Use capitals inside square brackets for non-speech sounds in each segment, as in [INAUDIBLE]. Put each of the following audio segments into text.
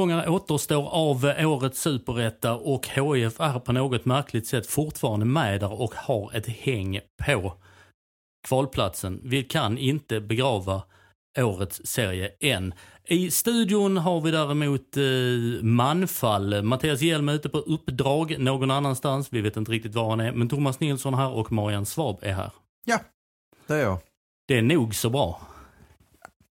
Omgångar återstår av årets superetta och HIF är på något märkligt sätt fortfarande med där och har ett häng på kvalplatsen. Vi kan inte begrava årets serie än. I studion har vi däremot eh, manfall. Mattias Hjelm är ute på uppdrag någon annanstans. Vi vet inte riktigt var han är. Men Thomas Nilsson här och Marian Svab är här. Ja, det är jag. Det är nog så bra.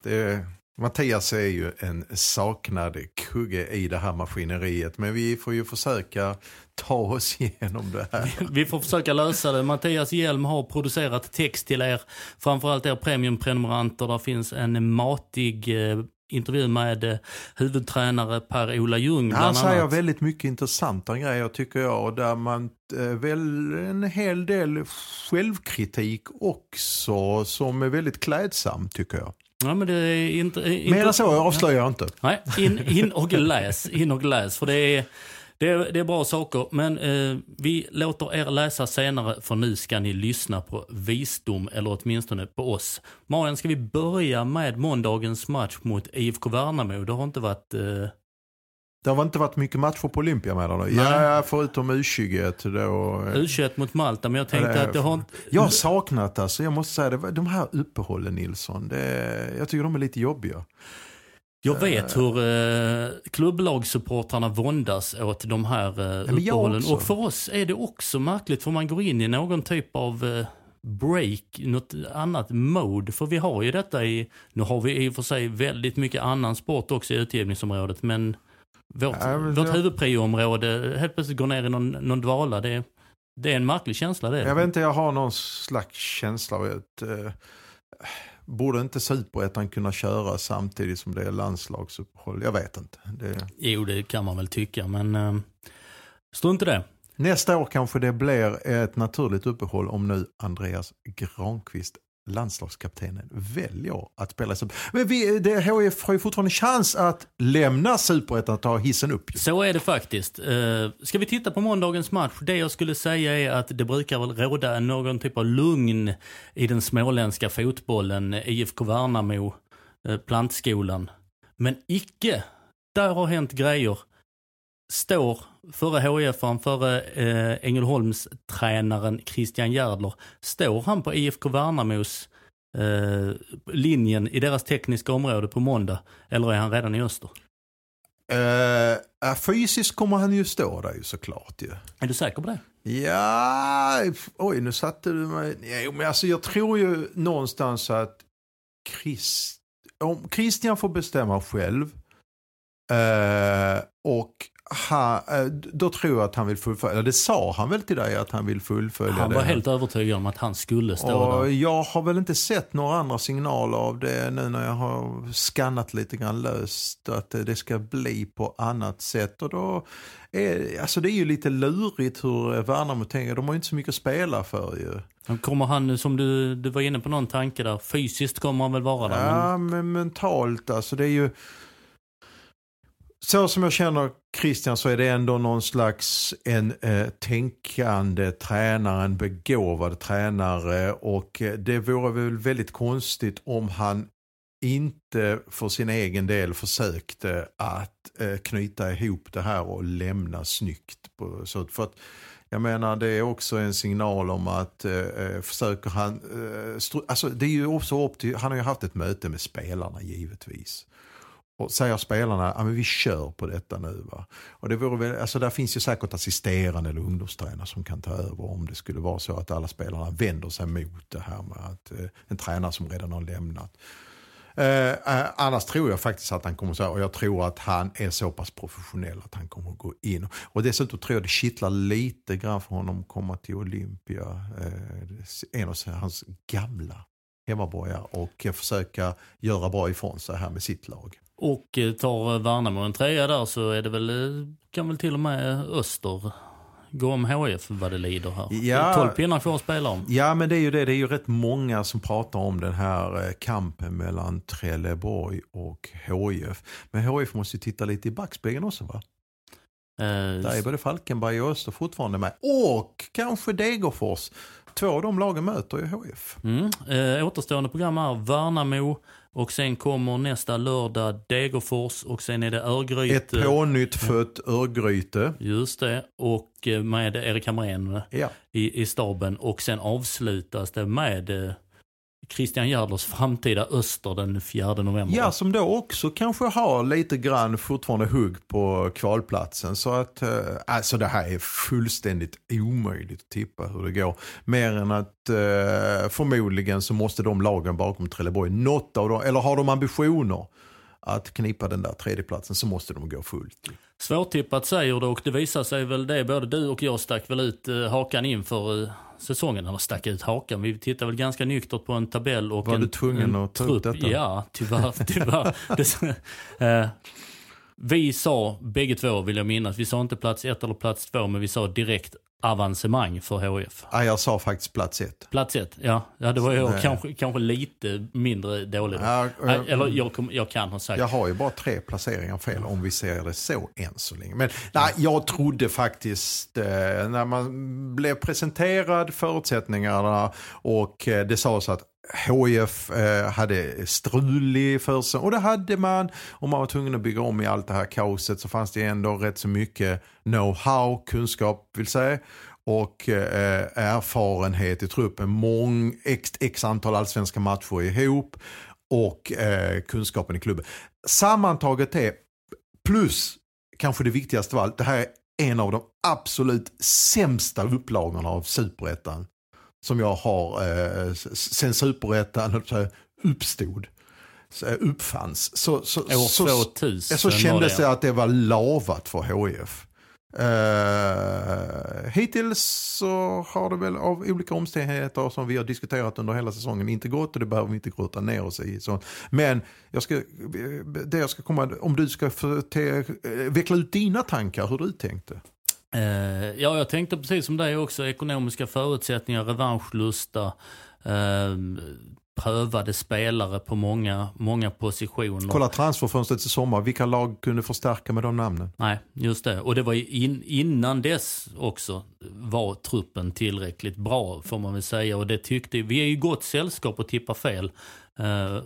Det är, Mattias är ju en saknad kugge i det här maskineriet. Men vi får ju försöka ta oss igenom det här. Vi får försöka lösa det. Mattias Hjelm har producerat text till er, framförallt er premiumprenumeranter. Där finns en matig eh, intervju med eh, huvudtränare Per-Ola Ljung bland Han säger annat. väldigt mycket intressanta grejer tycker jag. Och där man eh, väl en hel del självkritik också som är väldigt klädsam tycker jag. Ja, men det är inte... inte Mer än så avslöjar jag inte. Nej, in, in och läs. In och läs. För det är, det är, det är bra saker. Men eh, vi låter er läsa senare för nu ska ni lyssna på visdom, eller åtminstone på oss. Marian, ska vi börja med måndagens match mot IFK Värnamo? Det har inte varit... Eh, Det har inte varit mycket matcher på Olympia då? Nej. Ja, förutom U21 då. eh, U21 mot Malta, men jag tänkte det att det har inte... Jag har saknat alltså, jag måste säga det, de här uppehållen Nilsson, det, jag tycker de är lite jobbiga. Jag vet hur eh, klubblagssupportrarna våndas åt de här eh, uppehållen. Och för oss är det också märkligt för man går in i någon typ av eh, break, något annat mode. För vi har ju detta i, nu har vi i och för sig väldigt mycket annan sport också i utgivningsområdet, men vårt, Ja, vårt jag- huvudprioområde helt plötsligt går ner i någon, någon dvala. Det, det är en märklig känsla det. Jag vet inte, jag har någon slags känsla av att eh, borde inte superettan kunna köra samtidigt som det är landslagsuppehåll? Jag vet inte. Det, Jo, det kan man väl tycka, men eh, strunt i det. nästa år kanske det blir ett naturligt uppehåll om nu Andreas Granqvist landslagskaptenen väljer att spela super. Men vi, det, HIF har ju fortfarande chans att lämna superettan och ta hissen upp. ju. Så är det faktiskt. Uh, ska vi titta på måndagens match? Det jag skulle säga är att det brukar väl råda någon typ av lugn i den småländska fotbollen. IFK Värnamo, eh, plantskolan. Men icke. Där har hänt grejer. Står före HIF, före eh, Ängelholms tränaren Christian Järdler, står han på IFK Värnamos eh, linjen i deras tekniska område på måndag? Eller är han redan i öster? Eh, fysiskt kommer han ju stå där ju såklart ju. Är du säker på det? Ja, oj nu satte du mig. Jo, men alltså jag tror ju någonstans att Christ, om Christian får bestämma själv eh, och ha, eh, då tror jag att han vill fullfölja, det sa han väl till dig att han vill fullfölja Han det. var helt övertygad om att han skulle stå och där. jag har väl inte sett några andra signaler av det nu när jag har skannat lite grann löst att det ska bli på annat sätt. Och då är, alltså det är ju lite lurigt hur Värnamo tänker. De har ju inte så mycket att spela för ju. Kommer han, som du, du var inne på någon tanke där, fysiskt kommer han väl vara där. Men, Ja, men mentalt alltså det är ju så som jag känner Christian så är det ändå någon slags en eh, tänkande tränare, en begåvad tränare och eh, det vore väl väldigt konstigt om han inte för sin egen del försökte att eh, knyta ihop det här och lämna snyggt. På, så, för att Jag menar det är också en signal om att eh, eh försöker han, eh, alltså det är ju också upp till, han har ju haft ett möte med spelarna givetvis. Och säger spelarna, ja men vi kör på detta nu va. Och det vore väl, alltså där finns ju säkert assisterande eller ungdomstränare som kan ta över om det skulle vara så att alla spelarna vänder sig mot det här med att eh, en tränare som redan har lämnat. Eh, eh, annars tror jag faktiskt att han kommer så här, och jag tror att han är så pass professionell att han kommer att gå in. Och dessutom tror jag det kittlar lite grann för honom att komma till Olympia. Eh, en av hans gamla hemmaborgare och försöka göra bra ifrån sig här med sitt lag. Och eh, tar Värnamo en trea där så är det väl, eh, kan väl till och med Öster gå om HF vad det lider här. Ja, 12 pinnar kvar att spela om. Ja men det är ju det, det är ju rätt många som pratar om den här eh, kampen mellan Trelleborg och HF. Men HF måste ju titta lite i backspegeln också va? Eh, Där är både Falkenberg och Öster fortfarande med. Och kanske Degerfors. Två av de lagen möter ju HF. Mm. Eh, återstående program är Värnamo, och sen kommer nästa lördag Degerfors och sen är det Örgryte. Ett pånyttfött Örgryte. Just det. Och eh, med Erik Hamrén ja. i, i staben. Och sen avslutas det med eh, Christian Gärdlers framtida Öster den 4 november. Ja, som då också kanske har lite grann fortfarande hugg på kvalplatsen. Så att, eh, alltså det här är fullständigt omöjligt att tippa hur det går. Mer än att eh, förmodligen så måste de lagen bakom Trelleborg, något av dem, eller har de ambitioner att knipa den där tredjeplatsen så måste de gå fullt. Svårtippat säger du och det visar sig väl det, både du och jag stack väl ut eh, hakan inför eh, säsongen, eller stack ut hakan. Vi tittade väl ganska nyktert på en tabell och Var en du tvungen en att ta upp detta? Ja, tyvärr. tyvärr. [LAUGHS] det, [LAUGHS] eh, vi sa bägge två, vill jag minnas, vi sa inte plats ett eller plats två, men vi sa direkt avancemang för HF. Ja, jag sa faktiskt plats ett. Plats ett, ja. ja det var jag kanske, kanske lite mindre dålig. Ja, äh, Eller jag, jag kan ha sagt. Jag har ju bara tre placeringar fel om vi ser det så än så länge. Men nej, jag trodde faktiskt eh, när man blev presenterad förutsättningarna och eh, det sades att HIF eh, hade strulig för sig och det hade man. Och man var tvungen att bygga om i allt det här kaoset så fanns det ändå rätt så mycket know-how, kunskap vill säga och eh, erfarenhet i truppen. Mång, x, x antal allsvenska matcher ihop och eh, kunskapen i klubben. Sammantaget är, plus kanske det viktigaste av allt, det här är en av de absolut sämsta upplagorna av superettan som jag har eh, sen superettan uppstod uppfanns. Så, så, År 2000 så, så kändes det att det var lavat för HIF. Uh, hittills så har det väl av olika omständigheter som vi har diskuterat under hela säsongen inte gått och det behöver vi inte gråta ner oss i. Så. Men jag ska, det jag ska komma, om du ska för, te, veckla ut dina tankar hur du tänkte. Uh, ja, jag tänkte precis som dig också, ekonomiska förutsättningar, revanschlusta, uh, prövade spelare på många, många positioner. Kolla transferfönstret i sommar, vilka lag kunde förstärka med de namnen? Nej, just det. Och det var in, innan dess också var truppen tillräckligt bra får man väl säga. Och det tyckte vi är ju gott sällskap att tippa fel. Uh,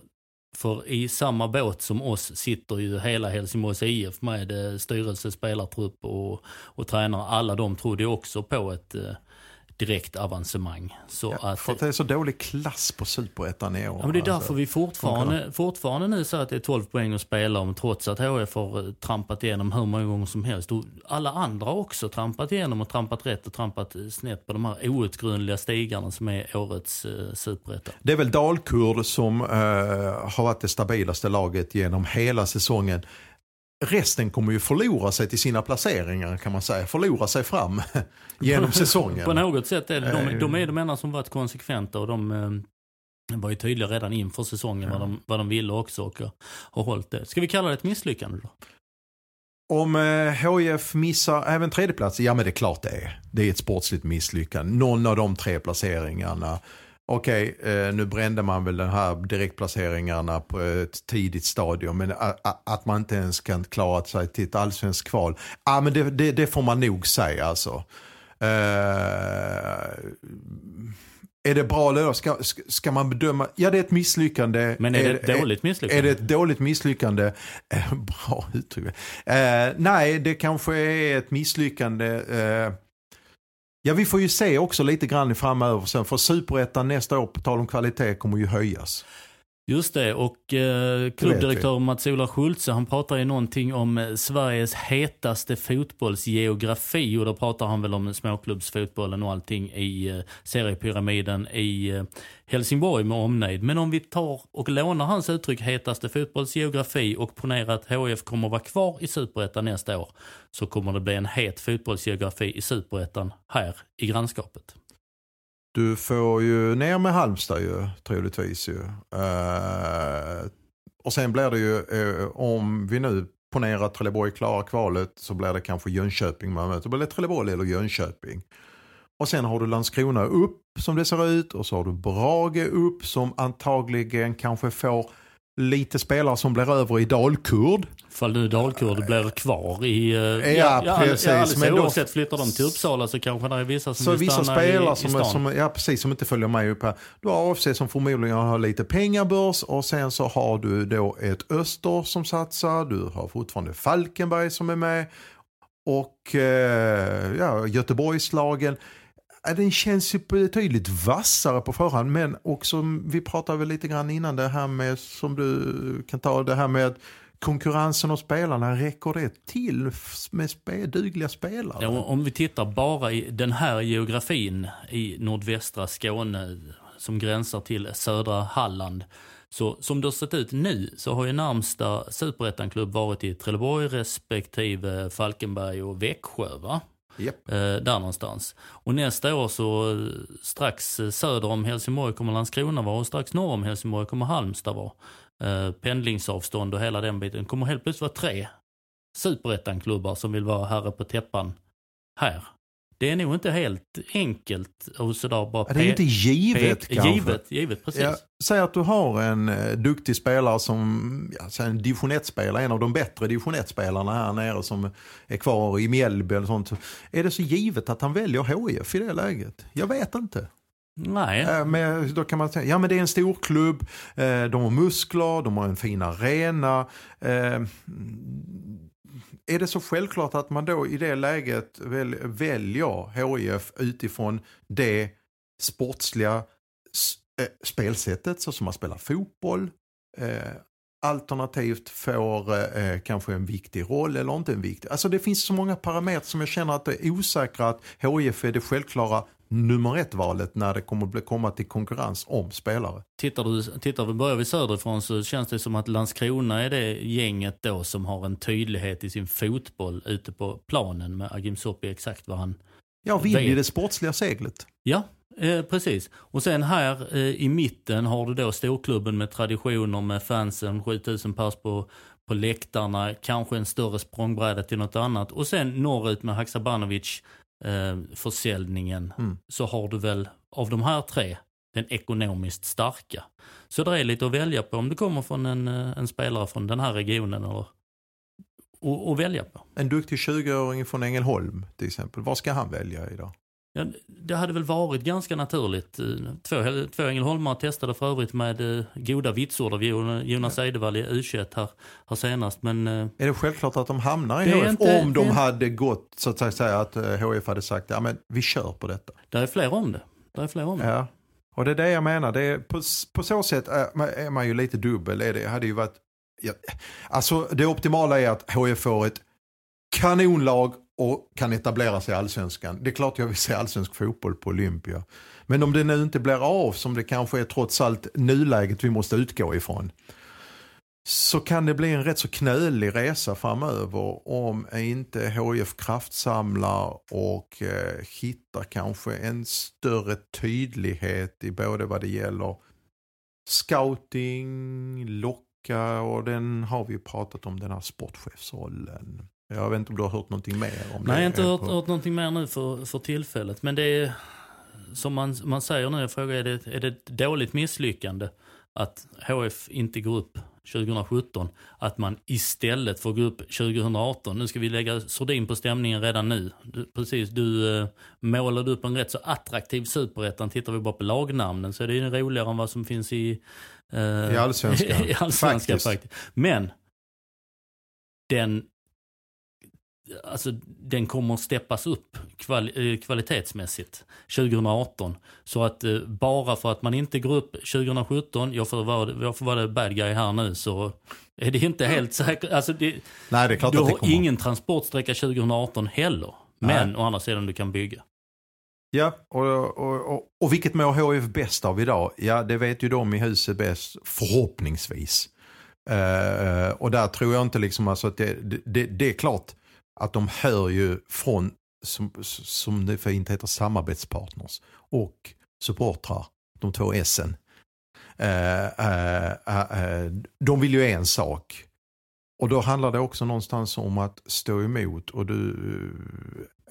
för i samma båt som oss sitter ju hela Helsingborgs IF med eh, styrelse, spelartrupp och, och tränare. Alla de trodde också på ett eh, direkt avancemang. Så ja, att, för att det är så dålig klass på superettan i år. Ja, men det är därför alltså. vi fortfarande, fortfarande nu säger att det är 12 poäng att spela om trots att HF har eh, trampat igenom hur många gånger som helst. Och alla andra har också trampat igenom och trampat rätt och trampat snett på de här outgrundliga stigarna som är årets eh, superetta. Det är väl Dalkurd som eh, har varit det stabilaste laget genom hela säsongen. Resten kommer ju förlora sig till sina placeringar kan man säga. Förlora sig fram [LAUGHS] genom säsongen. På något sätt är det, de, de är de enda som varit konsekventa och de eh, var ju tydliga redan inför säsongen ja. vad, de, vad de ville också och har hållit det. Ska vi kalla det ett misslyckande då? Om eh, HIF missar även tredjeplats, ja men det är klart det är. Det är ett sportsligt misslyckande. Någon av de tre placeringarna okej, okay, eh, nu brände man väl de här direktplaceringarna på ett tidigt stadium, men att man inte ens kan klara sig till ett allsvenskt kval, ah, men det, det, det, får man nog säga alltså. Uh, är det bra eller ska, ska man bedöma? Ja, det är ett misslyckande. Men är det ett dåligt misslyckande? Är det ett dåligt misslyckande? Uh, [LAUGHS] bra uttryck. Uh, nej, det kanske är ett misslyckande. Ja, vi får ju se också lite grann framöver sen. För superettan nästa år, på tal om kvalitet, kommer ju höjas. Just det, och eh, klubbdirektör Mats-Ola Schultze han pratar ju någonting om eh, Sveriges hetaste fotbollsgeografi och då pratar han väl om småklubbsfotbollen och allting i eh, seriepyramiden i eh, Helsingborg med omnejd. Men om vi tar och lånar hans uttryck hetaste fotbollsgeografi och ponerar att HF kommer att vara kvar i superettan nästa år så kommer det bli en het fotbollsgeografi i superettan här i grannskapet. Du får ju ner med Halmstad ju, troligtvis ju. Eh, och sen blir det ju, eh, om vi nu ponerar att Trelleborg klarar kvalet så blir det kanske Jönköping man möter. Då blir det Trelleborg eller Jönköping. Och sen har du Landskrona upp som det ser ut och så har du Brage upp som antagligen kanske får lite spelare som blir över i Dalkurd. Fall nu Dalkurd blir kvar i... Uh, ja, ja, precis. Ja, alldeles men oavsett då, flyttar de till Uppsala så kanske det är vissa som så vill vissa spelare i, som, i stan. som, ja, precis, som inte följer med upp här. Du har AFC som förmodligen har lite pengabörs och sen så har du då ett Öster som satsar. Du har fortfarande Falkenberg som är med. Och eh, ja, Göteborgslagen den känns ju betydligt vassare på förhand. Men också, vi pratade väl lite grann innan det här med, som du kan ta, det här med konkurrensen och spelarna, räcker det till med spe, dugliga spelare? Ja, om vi tittar bara i den här geografin i nordvästra Skåne som gränsar till södra Halland. Så som det har sett ut nu så har ju närmsta superettan-klubb varit i Trelleborg respektive Falkenberg och Växjö. Va? Yep. Eh, där någonstans. Och nästa år så eh, strax eh, söder om Helsingborg kommer Landskrona vara och strax norr om Helsingborg kommer Halmstad vara. Eh, pendlingsavstånd och hela den biten. Det kommer helt plötsligt vara tre superettan-klubbar som vill vara herre på täppan här det är nog inte helt enkelt och sådär bara Det är inte givet kanske. Givet, givet precis. Ja, säg att du har en uh, duktig spelare som, ja, en division 1-spelare, en av de bättre division 1-spelarna här nere som är kvar i Mjällby eller sånt. Är det så givet att han väljer HIF i det läget? Jag vet inte. Nej. Äh, men då kan man säga, ja men det är en stor klubb, eh, de har muskler, de har en fin arena. Är det så självklart att man då i det läget väl, väljer HIF utifrån det sportsliga äh, spelsättet så som man spelar fotboll eh, alternativt får eh, kanske en viktig roll eller inte en viktig. Alltså det finns så många parametrar som jag känner att det är osäkra att HIF är det självklara nummer ett-valet när det kommer att komma till konkurrens om spelare. Tittar du, tittar vi börjar vi söderifrån så känns det som att Landskrona är det gänget då som har en tydlighet i sin fotboll ute på planen med Agim Soppi exakt vad han Ja, vill i det sportsliga seglet. Ja, eh, precis. Och sen här eh, i mitten har du då storklubben med traditioner med fansen, 7000 pers på, på läktarna, kanske en större språngbräda till något annat. Och sen norrut med Haksabanovic eh, försäljningen mm. så har du väl av de här tre den ekonomiskt starka. Så det är lite att välja på om du kommer från en, eh, en spelare från den här regionen eller och, och välja på. En duktig 20-åring från Ängelholm till exempel, vad ska han välja idag? Ja, det hade väl varit ganska naturligt. Eh, två, två Ängelholmare testade för övrigt med eh, goda vitsord av Jonas Eidevall i U21 här, här senast. Men, eh, är det självklart att de hamnar i HF inte, om de det... hade gått så att säga att HF hade sagt ja men vi kör på detta? Det är fler om det. Det är fler om det. Ja. Och det är det jag menar. Det är, på, på så sätt är man ju lite dubbel. Det hade ju varit, ja, alltså det optimala är att HF får ett kanonlag och kan etablera sig i allsvenskan. Det är klart jag vill se allsvensk fotboll på Olympia. Men om det nu inte blir av som det kanske är trots allt nuläget vi måste utgå ifrån. Så kan det bli en rätt så knölig resa framöver om inte HIF kraftsamlar och eh, hittar kanske en större tydlighet i både vad det gäller scouting, locka och den har vi pratat om den här sportchefsrollen. Jag vet inte om du har hört någonting mer om Nej, det? Nej, jag har inte hört, hört någonting mer nu för, för tillfället. Men det är som man, man säger nu, jag frågar är det, är det ett dåligt misslyckande att HF inte går upp 2017, att man istället får gå upp 2018. Nu ska vi lägga sordin på stämningen redan nu. Du, precis, du eh, målade upp en rätt så attraktiv superettan. Tittar vi bara på lagnamnen så är det ju roligare än vad som finns i, eh, I allsvenskan. [LAUGHS] i allsvenskan faktiskt. faktiskt. Men den alltså, den kommer att steppas upp kval, eh, kvalitetsmässigt 2018. Så att eh, bara för att man inte går upp 2017, jag får vara, jag får vara bad guy här nu, så är det inte helt säkert. Alltså det, Nej, det är klart du har ingen transportsträcka 2018 heller. Men å andra sidan du kan bygga. Ja, och, och, och, och vilket mår HF bäst av idag? Ja, det vet ju de i huset bäst, förhoppningsvis. Eh, och där tror jag inte liksom alltså att det, det, det är klart att de hör ju från, som, som det fint heter, samarbetspartners och supportrar, de två S'en. Eh, eh, eh, eh, de vill ju en sak. Och då handlar det också någonstans om att stå emot. Och du,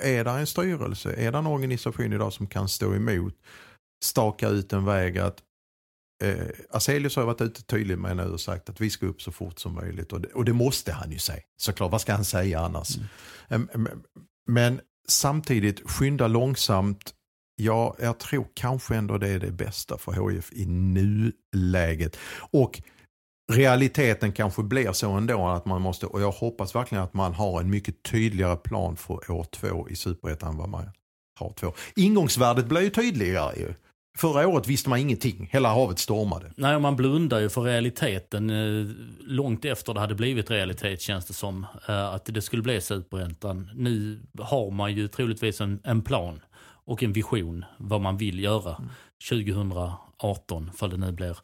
är det en styrelse, är det en organisation idag som kan stå emot, staka ut en väg att eh, Aselius har varit ute tydlig med nu och sagt att vi ska upp så fort som möjligt. Och det, och det måste han ju säga. Såklart, vad ska han säga annars? Mm. Men samtidigt, skynda långsamt. Ja, jag tror kanske ändå det är det bästa för HIF i nuläget. Och realiteten kanske blir så ändå att man måste, och jag hoppas verkligen att man har en mycket tydligare plan för år två i Superettan än vad man har två. Ingångsvärdet blir ju tydligare ju. Förra året visste man ingenting, hela havet stormade. Nej, man blundar ju för realiteten eh, långt efter det hade blivit realitet känns det som. Eh, att det skulle bli superettan. Nu har man ju troligtvis en, en plan och en vision vad man vill göra Mm. 2018, för det nu blir,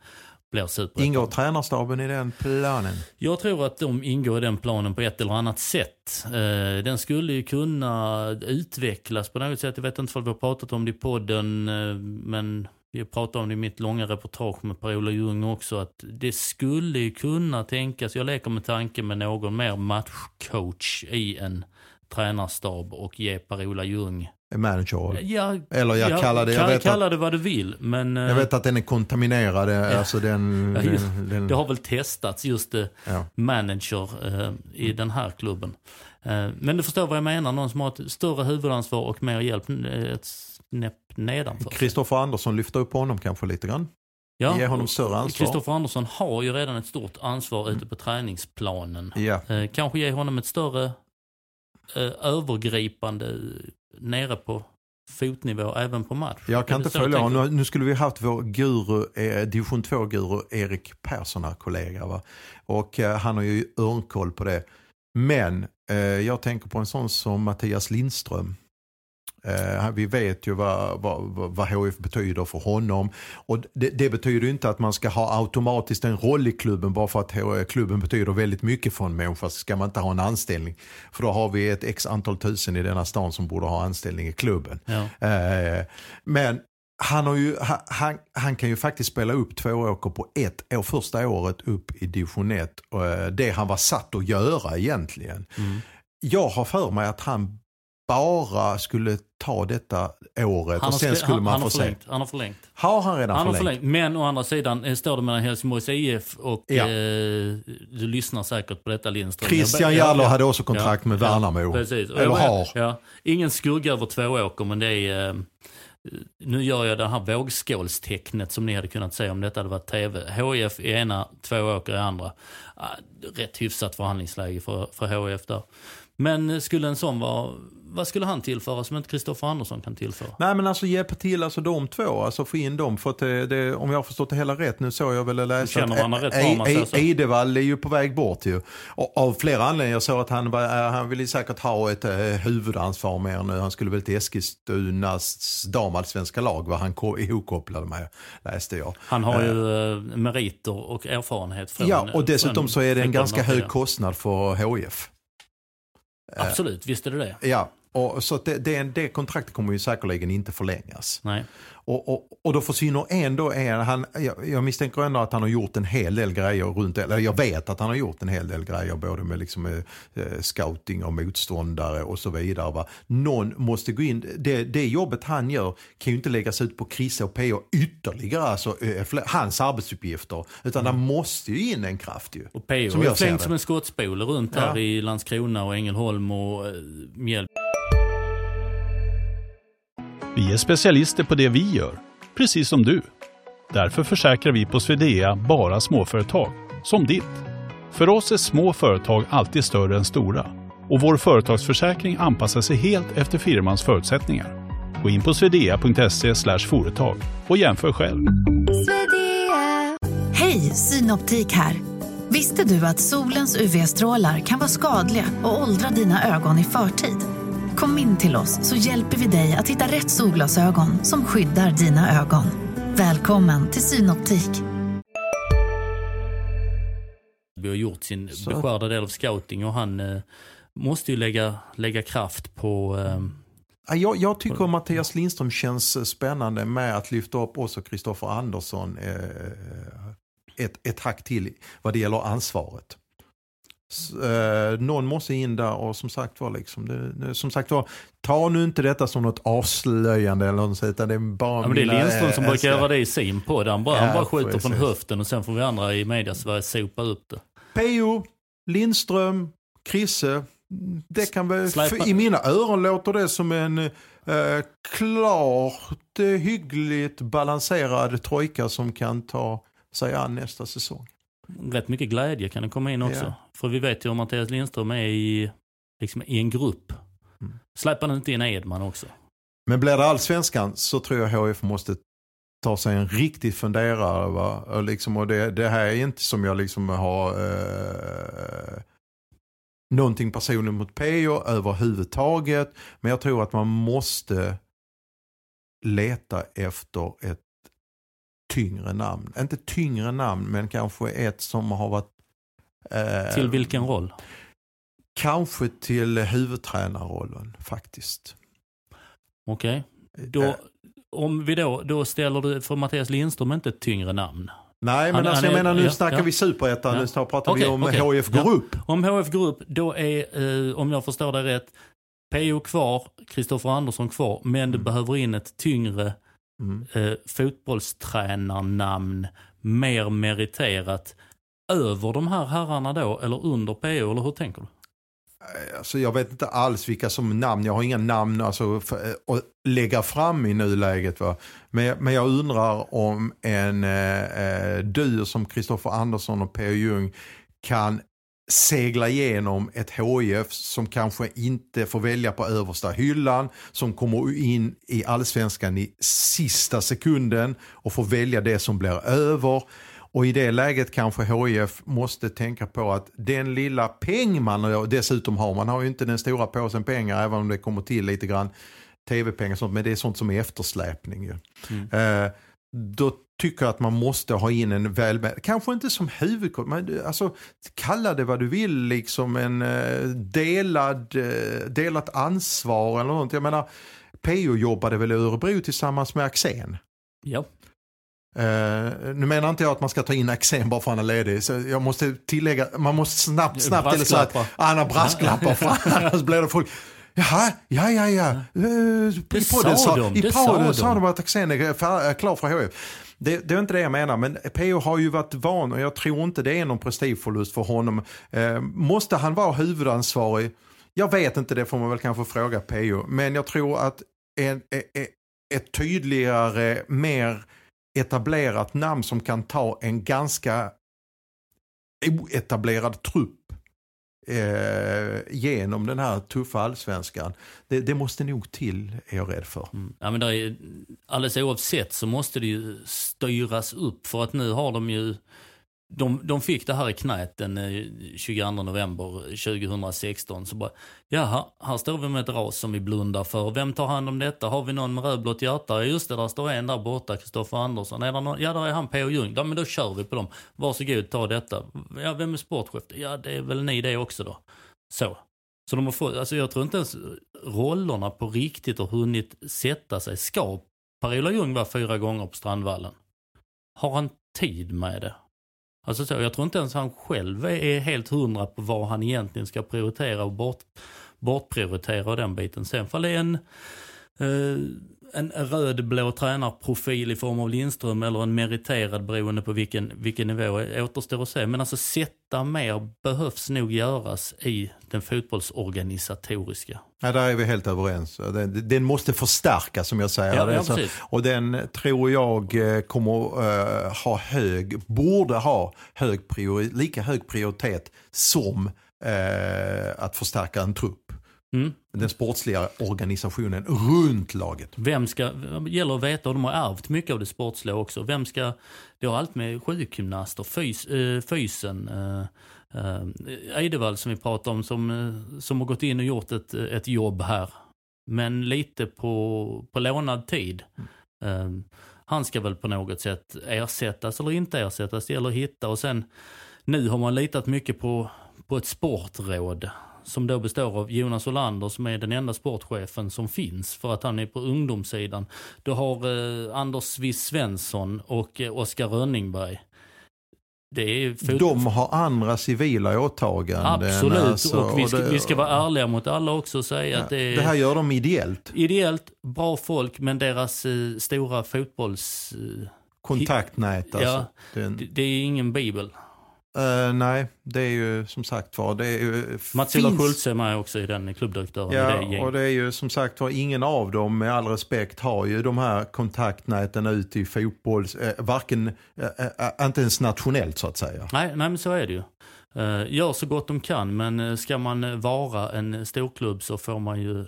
blir superettan. Ingår tränarstaben i den planen? Jag tror att de ingår i den planen på ett eller annat sätt. Eh, den skulle ju kunna utvecklas på något sätt. Jag vet inte om vi har pratat om det i podden, eh, men vi pratade om det i mitt långa reportage med Per-Ola Ljung också, att det skulle ju kunna tänkas, jag leker med tanken med någon mer matchcoach i en tränarstab och ge Per-Ola Ljung Manager? Ja, Eller jag ja, kallar det, jag vet kalla att- det vad du vill. Men, eh, Jag vet att den är kontaminerad. Alltså den, Ja, just- den, Det har väl testats just eh, ja. manager eh, i den här klubben. Eh, men du förstår vad jag menar, någon som har ett större huvudansvar och mer hjälp eh, ett snäpp nedanför. Kristoffer Andersson lyfter upp honom kanske lite grann. Ge honom större ansvar. Kristoffer Andersson har ju redan ett stort ansvar ute på träningsplanen. Ja. Eh, kanske ge honom ett större eh, övergripande eh, nere på fotnivå även på match. Jag kan inte följa honom. Nu, nu skulle vi haft vår guru, eh, division 2-guru Erik Persson här, kollega. Va? Och eh, han har ju örnkoll på det. Men eh, jag tänker på en sån som Mattias Lindström. Eh, vi vet ju vad, vad, vad HF betyder för honom. Och det, det betyder inte att man ska ha automatiskt en roll i klubben bara för att H- klubben betyder väldigt mycket för en människa. Så ska man inte ha en anställning. För då har vi ett x antal tusen i denna stan som borde ha anställning i klubben. Ja. Eh, men han, ju, han, han, kan ju faktiskt spela upp två åker på ett år, första året upp i division 1. Och, eh, det han var satt att göra egentligen. Mm. Jag har för mig att han bara skulle ta detta året Han och sen skulle han, man han få har se. förlängt. Han har förlängt. Har han redan Han har förlängt? förlängt. Men å andra sidan eh, står det mellan Helsingborgs IF och Ja. eh, du lyssnar säkert på detta Lindström. Christian Jallow ja, hade också kontrakt med Värnamo. precis. Eller har. Ja, ingen skugga över två åker men det är... Eh, nu gör jag det här vågskålstecknet som ni hade kunnat se om detta hade varit tv. HIF i ena, två åker i andra. Ah, rätt hyfsat förhandlingsläge för, för HIF där. Men skulle en sån vara... Vad skulle han tillföra som inte Kristoffer Andersson kan tillföra? Nej men alltså hjälpa till alltså de två, alltså få in dem. För att det, det, om jag har förstått det hela rätt nu så jag väl läsa rätt bra, E- om man säger så. Eidevall är ju på väg bort ju. Och, av flera anledningar. Jag såg att han, var- eh, han ville säkert ha ett eh, huvudansvar mer nu. Han skulle väl till Eskilstunas damallsvenska lag var han ko- ihopkopplad med, läste jag. Han har ju eh, meriter och erfarenhet från... Ja, och dessutom så är det en ganska hög kostnad för HIF. Absolut, visst är det det. Ja, och så det, det, det kontraktet kommer ju säkerligen inte förlängas. Nej. Och, och, och då försvinner ändå en, han, jag, jag misstänker ändå att han har gjort en hel del grejer runt, eller jag vet att han har gjort en hel del grejer både med liksom, eh, eh, scouting och motståndare och så vidare. Va? Någon måste gå in, det, det jobbet han gör kan ju inte läggas ut på Chrisse och PO ytterligare, alltså eh, hans arbetsuppgifter, utan Mm. där måste ju in en kraft ju. Och PO Som flängt det. som en skottspole runt Ja. här i Landskrona och Ängelholm och eh, Mjällby. Vi är specialister på det vi gör, precis som du. Därför försäkrar vi på Swedea bara småföretag, som ditt. För oss är små företag alltid större än stora Och vår företagsförsäkring anpassar sig helt efter firmans förutsättningar. Gå in på swedea.se företag och jämför själv. Hej, Synoptik här. Visste du att solens UV-strålar kan vara skadliga och åldra dina ögon i förtid? Kom in till oss så hjälper vi dig att hitta rätt solglasögon som skyddar dina ögon. Välkommen till Synoptik. Vi har gjort sin Så- beskärda del av scouting och han eh, måste ju lägga, lägga kraft på... Eh, Ja, Jag, jag tycker Mattias Lindström känns spännande med att lyfta upp också Kristoffer Andersson eh, ett, ett hack till vad det gäller ansvaret. Eh, någon måste in där och som sagt var, liksom, det, som sagt var, ta nu inte detta som något avslöjande eller något utan det är bara ja, men det är Lindström som eh, brukar göra det i sin podd. Han bara, han Ja, bara skjuter precis. från höften och sen får vi andra i media Sverige sopa upp det. P.O. Lindström, Krisse. Det kan väl, för I mina öron låter det som en eh, klart eh, hyggligt balanserad trojka som kan ta sig an nästa säsong. Rätt mycket glädje kan det komma in också. Ja. För vi vet ju hur Mattias Lindström är i, liksom, i en grupp. Mm. Släpper han inte in Edman också? Men blir det allsvenskan så tror jag HF måste ta sig en riktig funderare. Va? Och liksom, och det, det här är inte som jag liksom har eh, någonting personligt mot PO överhuvudtaget. Men jag tror att man måste leta efter ett tyngre namn. Inte tyngre namn men kanske ett som har varit eh, Till vilken roll? Kanske till huvudtränarrollen faktiskt. Okej. Då, Eh, om vi då, då ställer du för Mattias Lindström inte ett tyngre namn. Nej, men Han- alltså, jag är- menar nu ja, snackar ja. vi superettan, Ja. nu pratar Okej, vi om okej. HIF går Ja. upp. Om HF går upp, då är, eh, om jag förstår det rätt, PO kvar, Kristoffer Andersson kvar, men du Mm. behöver in ett tyngre Mm. eh, fotbollstränarnamn, mer meriterat, över de här herrarna då, eller under PO, eller hur tänker du? Alltså, jag vet inte alls vilka som namn, jag har inga namn alltså, för, att lägga fram i nuläget. Va? Men, men jag undrar om en eh, eh, dyr som Kristoffer Andersson och P.O. Jung kan segla igenom ett HIF som kanske inte får välja på översta hyllan, som kommer in i allsvenskan i sista sekunden och får välja det som blir över. Och i det läget kanske HIF måste tänka på att den lilla peng man dessutom har, man har ju inte den stora påsen pengar även om det kommer till lite grann tv-pengar sånt, men det är sånt som är eftersläpning. Ju. Eh, då tycker jag att man måste ha in en väl, kanske inte som huvudcoach, men alltså kalla det vad du vill, liksom en eh, delad, eh, delat ansvar eller något. Jag menar, PO jobbade väl i Örebro tillsammans med Axén. Ja. Eh, nu menar inte jag att man ska ta in Axén bara för att han är ledig. Så jag måste tillägga, man måste snabbt, snabbt eller så att har brasklappar för [LAUGHS] annars blir det folk. Jaha, ja, ja, ja. Det I sa podden sa, de, i det sa podden de. sa de att Axén är klar för HIF. Det, det är inte det jag menar, men PO har ju varit van och jag tror inte det är någon prestigeförlust för honom. Eh, måste han vara huvudansvarig? Jag vet inte, det får man väl kanske fråga PO. Men jag tror att en, ett, ett tydligare, mer etablerat namn som kan ta en ganska oetablerad trupp eh, genom den här tuffa allsvenskan. Det, det måste nog till, är jag rädd för. Mm. Ja, men där är, alldeles oavsett så måste det ju styras upp för att nu har de ju de, de fick det här i knät den eh, 22 november 2016. Så bara, jaha, här står vi med ett ras som vi blundar för. Vem tar hand om detta? Har vi någon med rödblått hjärta? Ja, Just det, där står en där borta, Kristoffer Andersson. Är någon? Ja, där är han P.O. Ljung. Ja, men då kör vi på dem. Varsågod, ta detta. Ja, vem är sportchef? Ja, det är väl ni det också då. Så. Så de har fått, alltså jag tror inte ens rollerna på riktigt har hunnit sätta sig. Ska Per-Ola Ljung vara fyra gånger på Strandvallen? Har han tid med det? Alltså så, jag tror inte ens han själv är- helt hundra på vad han egentligen ska prioritera och bort, bortprioritera och den biten. Sen fall det är en, eh, en röd-blå tränarprofil i form av Lindström eller en meriterad beroende på vilken, vilken nivå återstår att se. Men alltså sätta mer behövs nog göras i den fotbollsorganisatoriska. Ja, där är vi helt överens. Den, den måste förstärkas som jag säger. Ja, ja, så- och den tror jag eh, kommer eh, ha hög, borde ha hög priori, lika hög prioritet som eh, att förstärka en trupp. Mm. Den sportsliga organisationen runt laget. Vem ska, det gäller att veta, och de har ärvt mycket av det sportsliga också. Vem ska, det har allt med sjukgymnaster, fys, äh, fysen, äh, äh, Eidevall som vi pratade om som, äh, som har gått in och gjort ett, ett jobb här. Men lite på, på lånad tid. Mm. Äh, han ska väl på något sätt ersättas eller inte ersättas, det gäller att hitta och sen nu har man litat mycket på, på ett sportråd som då består av Jonas Olander som är den enda sportchefen som finns för att han är på ungdomssidan. Du har eh, Anders Wiss Svensson och eh, Oskar Rönningberg. Är De har andra civila åtaganden. Absolut, alltså, och, vi ska, vi ska vara ärliga mot alla också och säga ja, att det är... Det här gör de ideellt. Ideellt, bra folk, men deras eh, stora fotbolls... Eh, Kontaktnät alltså. Ja, det, det är ingen bibel. Uh, nej, det är ju som sagt var. Det är ju, Matilda finns... Schultze är med också i den klubbdirektören. Ja, det och det är ju som sagt var ingen av dem med all respekt har ju de här kontaktnäten ut i fotboll, eh, varken, eh, eh, inte ens nationellt så att säga. Nej, nej men så är det ju. Uh, gör så gott de kan men ska man vara en storklubb så får man ju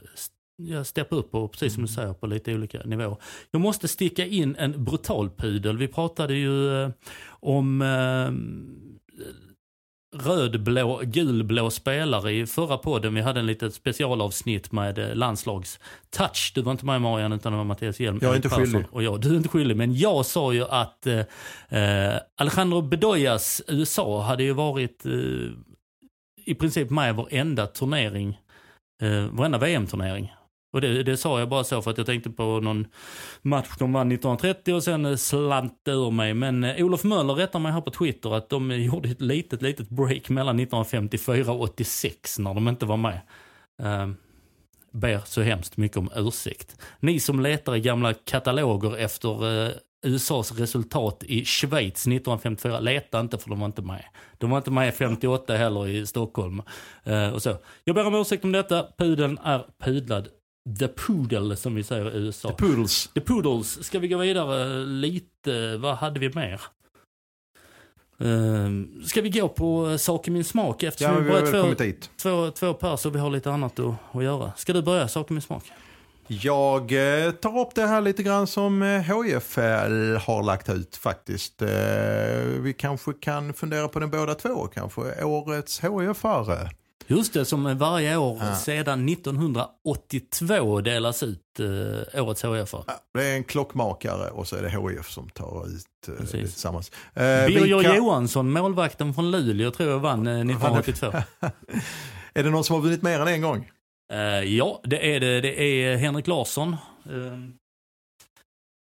ja, steppa upp och precis som du mm. säger på lite olika nivåer. Jag måste sticka in en brutal pudel. Vi pratade ju eh, om eh, rödblå, gulblå spelare i förra podden. Vi hade en litet specialavsnitt med eh, landslags-touch. Du var inte med Marian utan det var Mattias Hjelm. Jag är inte skyldig. Och jag, du är inte skyldig. Men jag sa ju att eh, eh Alejandro Bedoyas USA hade ju varit eh, i princip med varenda turnering, eh, varenda VM-turnering. Och det, det sa jag bara så för att jag tänkte på någon match de vann 1930 och sen slant det ur mig. Men eh, Olof Möller rättar mig här på Twitter att de gjorde ett litet, litet break mellan 1954 och 86 när de inte var med. Uh, ber så hemskt mycket om ursäkt. Ni som letar i gamla kataloger efter eh, uh, USAs resultat i Schweiz 1954. Leta inte för de var inte med. De var inte med 58 heller i Stockholm. Uh, och så. Jag ber om ursäkt om detta. Pudeln är pudlad The Poodle som vi säger i USA. The Poodles. The Poodles. Ska vi gå vidare lite? Vad hade vi mer? Uh, ska vi gå på Sak i min smak? Eftersom ja, vi bara två, två, två pers och vi har lite annat att, att göra. Ska du börja Sak i min smak? Jag eh, tar upp det här lite grann som eh, har lagt ut faktiskt. Eh, vi kanske kan fundera på den båda två, kanske årets HF-are. Just det, som varje år ja. sedan 1982 delas ut eh, årets HIF. Ja, det är en klockmakare och så är det HIF som tar ut eh, det tillsammans. Eh, Birger kan... Johansson, målvakten från Luleå tror jag vann eh, 1982. [LAUGHS] är det någon som har vunnit mer än en gång? Eh, ja, det är det. Det är Henrik Larsson. Eh,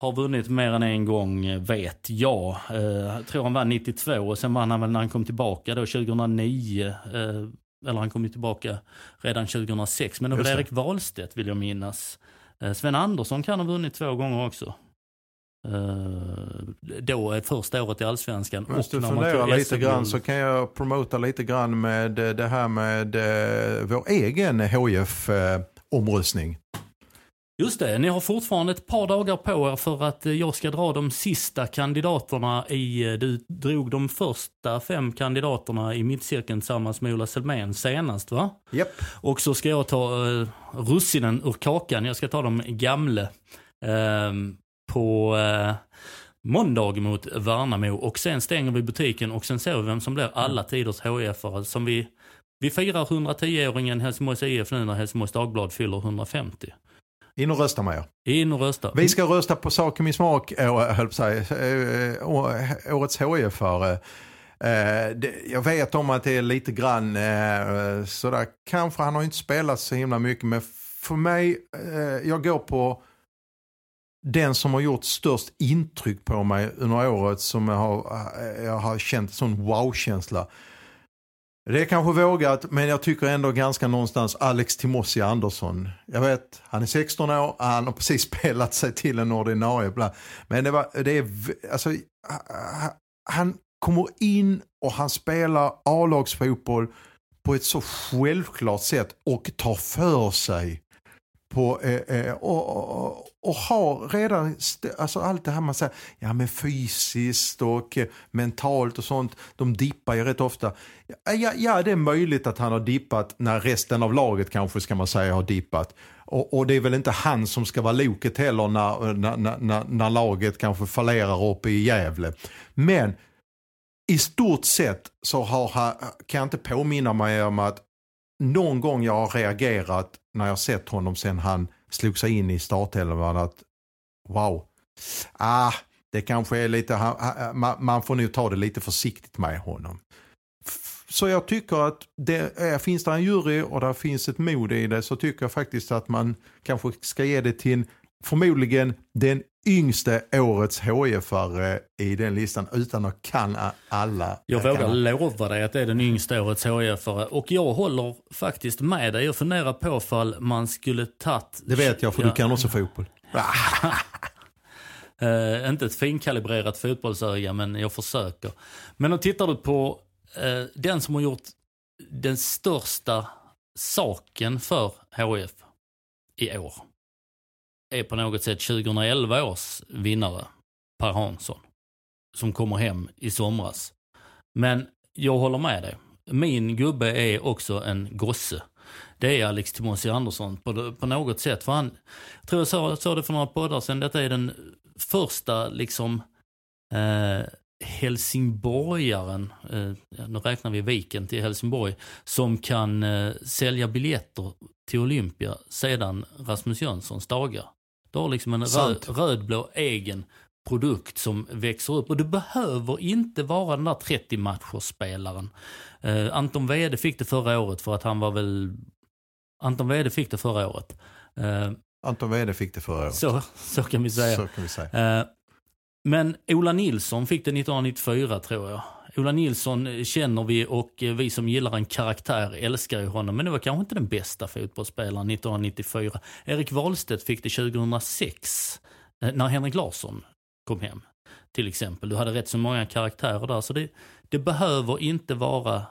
har vunnit mer än en gång vet jag. Eh, jag tror han vann 92 och sen vann han väl när han kom tillbaka då 2009 eller han kom ju tillbaka redan 2006. Men det var Erik Wahlstedt vill jag minnas. Eh, Sven Andersson kan ha vunnit två gånger också. Uh, då är första året i Allsvenskan. Om du funderar lite grann så kan jag promota lite grann med eh, det här med vår egen HIF-omröstning. Just det, ni har fortfarande ett par dagar på er för att eh, jag ska dra de sista kandidaterna i, eh, du drog de första fem kandidaterna i mittcirkeln tillsammans med Ola Selmén senast va? Japp. Och så ska jag ta uh, russinen ur kakan, jag ska ta de gamle uh, på uh, måndag mot Värnamo och sen stänger vi butiken och sen ser vi vem som blir alla tiders HIF-are som vi vi firar 110-åringen Helsingborgs IF nu när Helsingborgs Dagblad fyller 150. In och rösta med er. In och rösta. Vi ska rösta på Sak i min smak, höll på sig, årets HIF-are. Jag vet om att det är lite grann sådär, kanske han har inte spelat så himla mycket men för mig, jag går på den som har gjort störst intryck på mig under året som jag har, jag har känt sån wow-känsla. Det är kanske vågat men jag tycker ändå ganska någonstans Alex Timossi Andersson. Jag vet, han är 16 år, han har precis [LAUGHS] spelat sig till en ordinarie. Men det, var, det är, alltså, han kommer in och han spelar A-lagsfotboll på ett så självklart sätt och tar för sig på eh, eh, och, och, och har redan, alltså allt det här man säger, ja men fysiskt och eh, mentalt och sånt, de dippar ju rätt ofta. Ja, ja, det är möjligt att han har dippat när resten av laget kanske ska man säga har dippat. Och, och det är väl inte han som ska vara loket heller när, när, när, när, när laget kanske fallerar uppe i Gävle. Men i stort sett så har, han- kan jag inte påminna mig om att någon gång jag har reagerat när jag sett honom sen han slog sig in i startelvan att wow, ah, det kanske är lite, man, får nog ta det lite försiktigt med honom. Så jag tycker att det finns det en jury och där finns ett mod i det så tycker jag faktiskt att man kanske ska ge det till en, förmodligen den yngste årets HIF-are i den listan utan att kan alla. Jag kan- vågar lova dig att det är den yngsta årets hf Och jag håller faktiskt med dig. Jag funderar på ifall man skulle tagit... Det vet jag för Ja. du kan också fotboll. [LAUGHS] Eh, inte ett finkalibrerat fotbollsöga, men jag försöker. Men om tittar du på eh, den som har gjort den största saken för HF i år. Är på något sätt 2011 års vinnare, Per Hansson. Som kommer hem i somras. Men jag håller med dig. Min gubbe är också en gosse. Det är Alex Timossi Andersson på, på något sätt. För han, jag tror jag sa, sa det för några poddar sedan, detta är den första liksom eh, helsingborgaren, eh, nu räknar vi Viken till Helsingborg, som kan eh, sälja biljetter till Olympia sedan Rasmus Jönssons dagar. Du har liksom en röd, rödblå egen produkt som växer upp. Och du behöver inte vara den där 30 matcherspelaren. Eh, Anton Wede fick det förra året för att han var väl... Anton Wede fick det förra året. Eh, Anton Wede fick det förra året. så, så kan vi säga. Kan vi säga. Eh, Men Ola Nilsson fick det 1994 tror jag. Ola Nilsson känner vi och vi som gillar en karaktär älskar ju honom. Men det var kanske inte den bästa fotbollsspelaren 1994. Erik Wahlstedt fick det 2006 eh, när Henrik Larsson kom hem. Till exempel. Du hade rätt så många karaktärer där. Så det, det behöver inte vara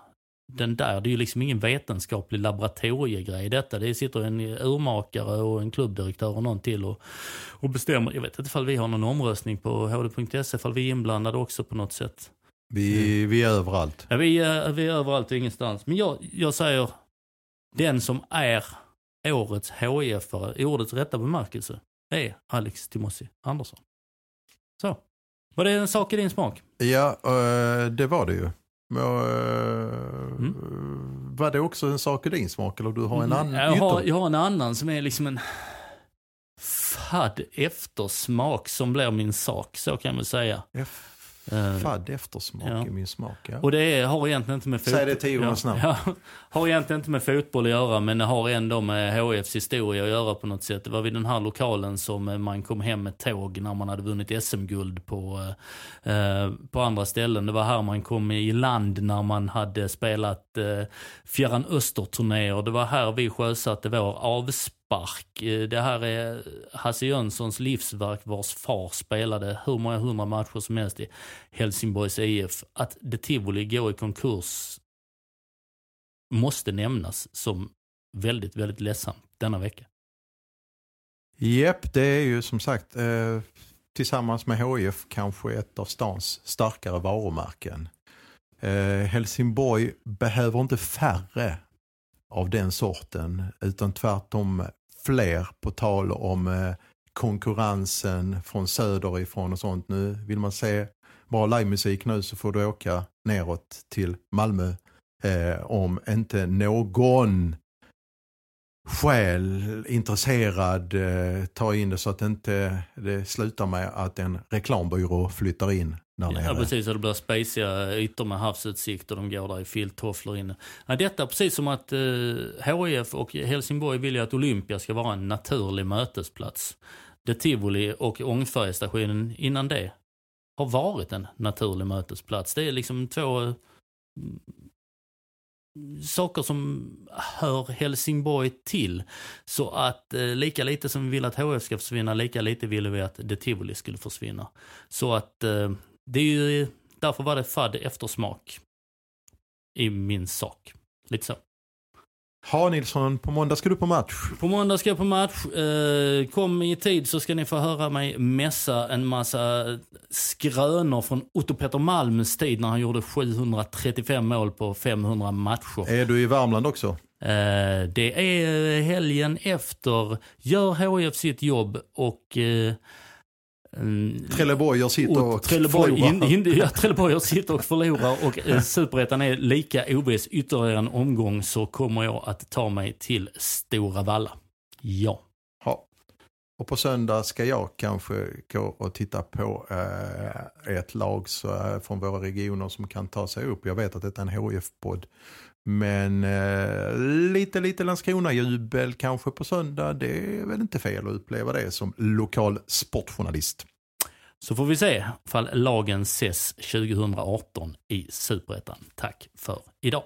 den där. Det är ju liksom ingen vetenskaplig laboratoriegrej detta. Det sitter en urmakare och en klubbdirektör och någon till och, och bestämmer. Jag vet inte ifall vi har någon omröstning på hd.se, ifall vi är inblandade också på något sätt. Vi, vi är överallt. Ja, vi, är, vi är överallt och ingenstans. Men jag, jag säger, den som är årets HIF-are i ordets rätta bemärkelse är Alex Timossi Andersson. Så. Var det en sak i din smak? Ja, eh, det var det ju. Men, eh, Mm. Var det också en sak i din smak eller du har en annan jag, har, jag har en annan som är liksom en fadd eftersmak som blir min sak, så kan vi säga. F- Fadd eftersmak ja. i min smak. Ja. Och det är, har egentligen inte med fotboll... Säg det tio gånger ja, snabbt. ja, Har egentligen inte med fotboll att göra, men det har ändå med HFs historia att göra på något sätt. Det var vid den här lokalen som eh, man kom hem med tåg när man hade vunnit SM-guld på, eh, på andra ställen. Det var här man kom i land när man hade spelat eh, Fjärran Öster-turnéer. Det var här vi sjösatte vår avspark spark. Eh, det här är Hasse Jönssons livsverk vars far spelade hur många hundra matcher som helst i Helsingborgs IF. Att det Tivoli går i konkurs måste nämnas som väldigt, väldigt ledsamt denna vecka. Japp, det är ju som sagt eh, tillsammans med HIF kanske ett av stans starkare varumärken. Eh, Helsingborg behöver inte färre av den sorten utan tvärtom fler på tal om eh, konkurrensen från söderifrån och sånt. Nu vill man se bra livemusik nu så får du åka neråt till Malmö eh, om inte någon själ intresserad eh, tar in det så att inte det slutar med att en reklambyrå flyttar in där nere. Ja, precis. Och det blir spaceiga ytor med havsutsikt och de går där i filttofflor inne. Ja, detta precis som att eh, HIF och Helsingborg vill ju att Olympia ska vara en naturlig mötesplats. Det Tivoli och Ångfärjestationen innan det har varit en naturlig mötesplats. Det är liksom två eh, saker som hör Helsingborg till. Så att eh, lika lite som vi vill att HF ska försvinna, lika lite ville vi att det Tivoli skulle försvinna. Så att eh, det är ju, därför var det fadd eftersmak i min sak. Lite så. Ha Nilsson, på måndag ska du på match. På måndag ska jag på match. Eh, kom i tid så ska ni få höra mig mässa en massa skrönor från Otto Petter Malms tid när han gjorde 735 mål på 500 matcher. Är du i Värmland också? Eh, det är helgen efter. Gör HIF sitt jobb och eh, mm, Trelleborg sitter och, Trelleborg, förlorar. in, in, ja, Trelleborg sitter och förlorar och eh, Superettan är lika OBs ytterligare en omgång så kommer jag att ta mig till Stora Valla. Ja. Ja. Och på söndag ska jag kanske gå och titta på eh, ett lag så, eh, från våra regioner som kan ta sig upp. Jag vet att detta är en HIF-podd. Men eh, lite, lite Landskrona-jubel kanske på söndag. Det är väl inte fel att uppleva det som lokal sportjournalist. Så får vi se ifall lagen ses 2018 i Superettan. Tack för idag.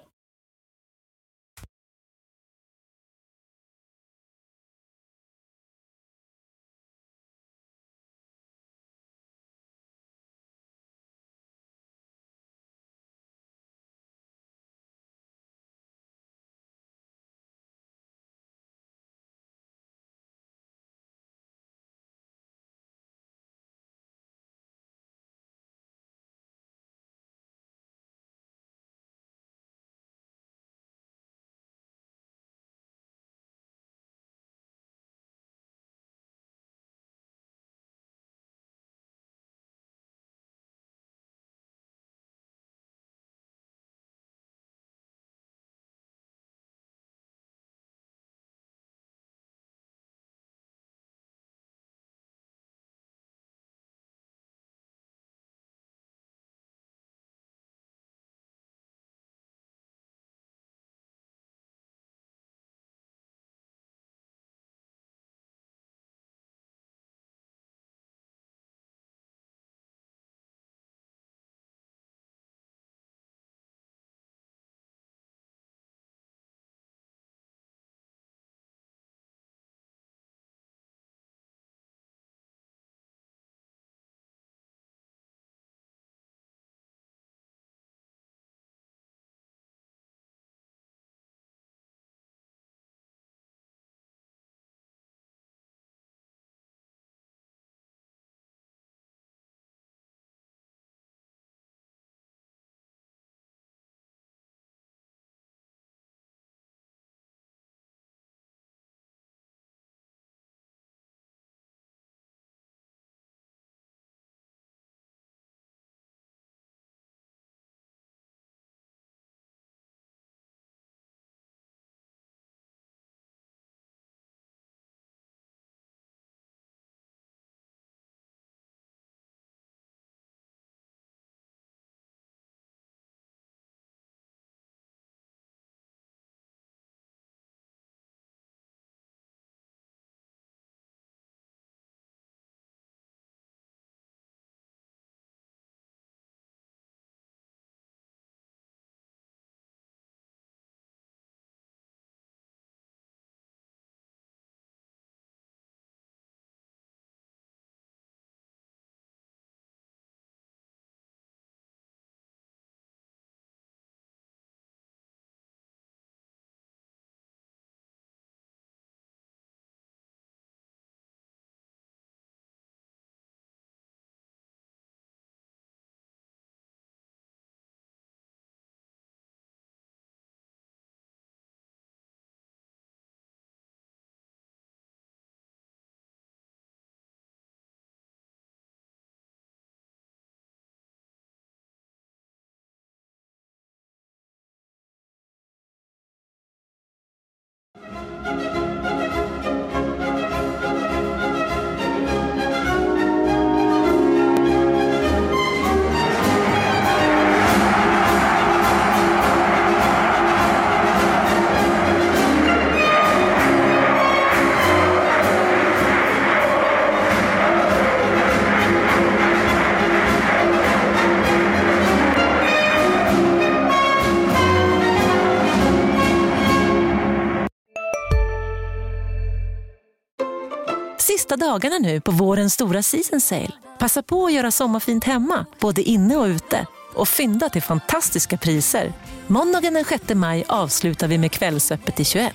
Dagarna nu på vårens stora season sale. Passa på att göra sommarfint hemma, både inne och ute. och fynda till fantastiska priser. Måndagen den 6 maj avslutar vi med Kvällsöppet i 21.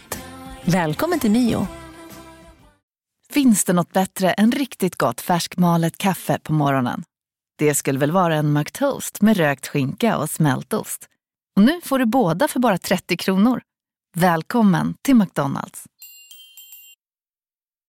Välkommen till Mio. Finns det något bättre än riktigt gott färskmalet kaffe på morgonen? Det skulle väl vara en McToast med rökt skinka och smältost. Och nu får du båda för bara 30 kronor. Välkommen till McDonalds.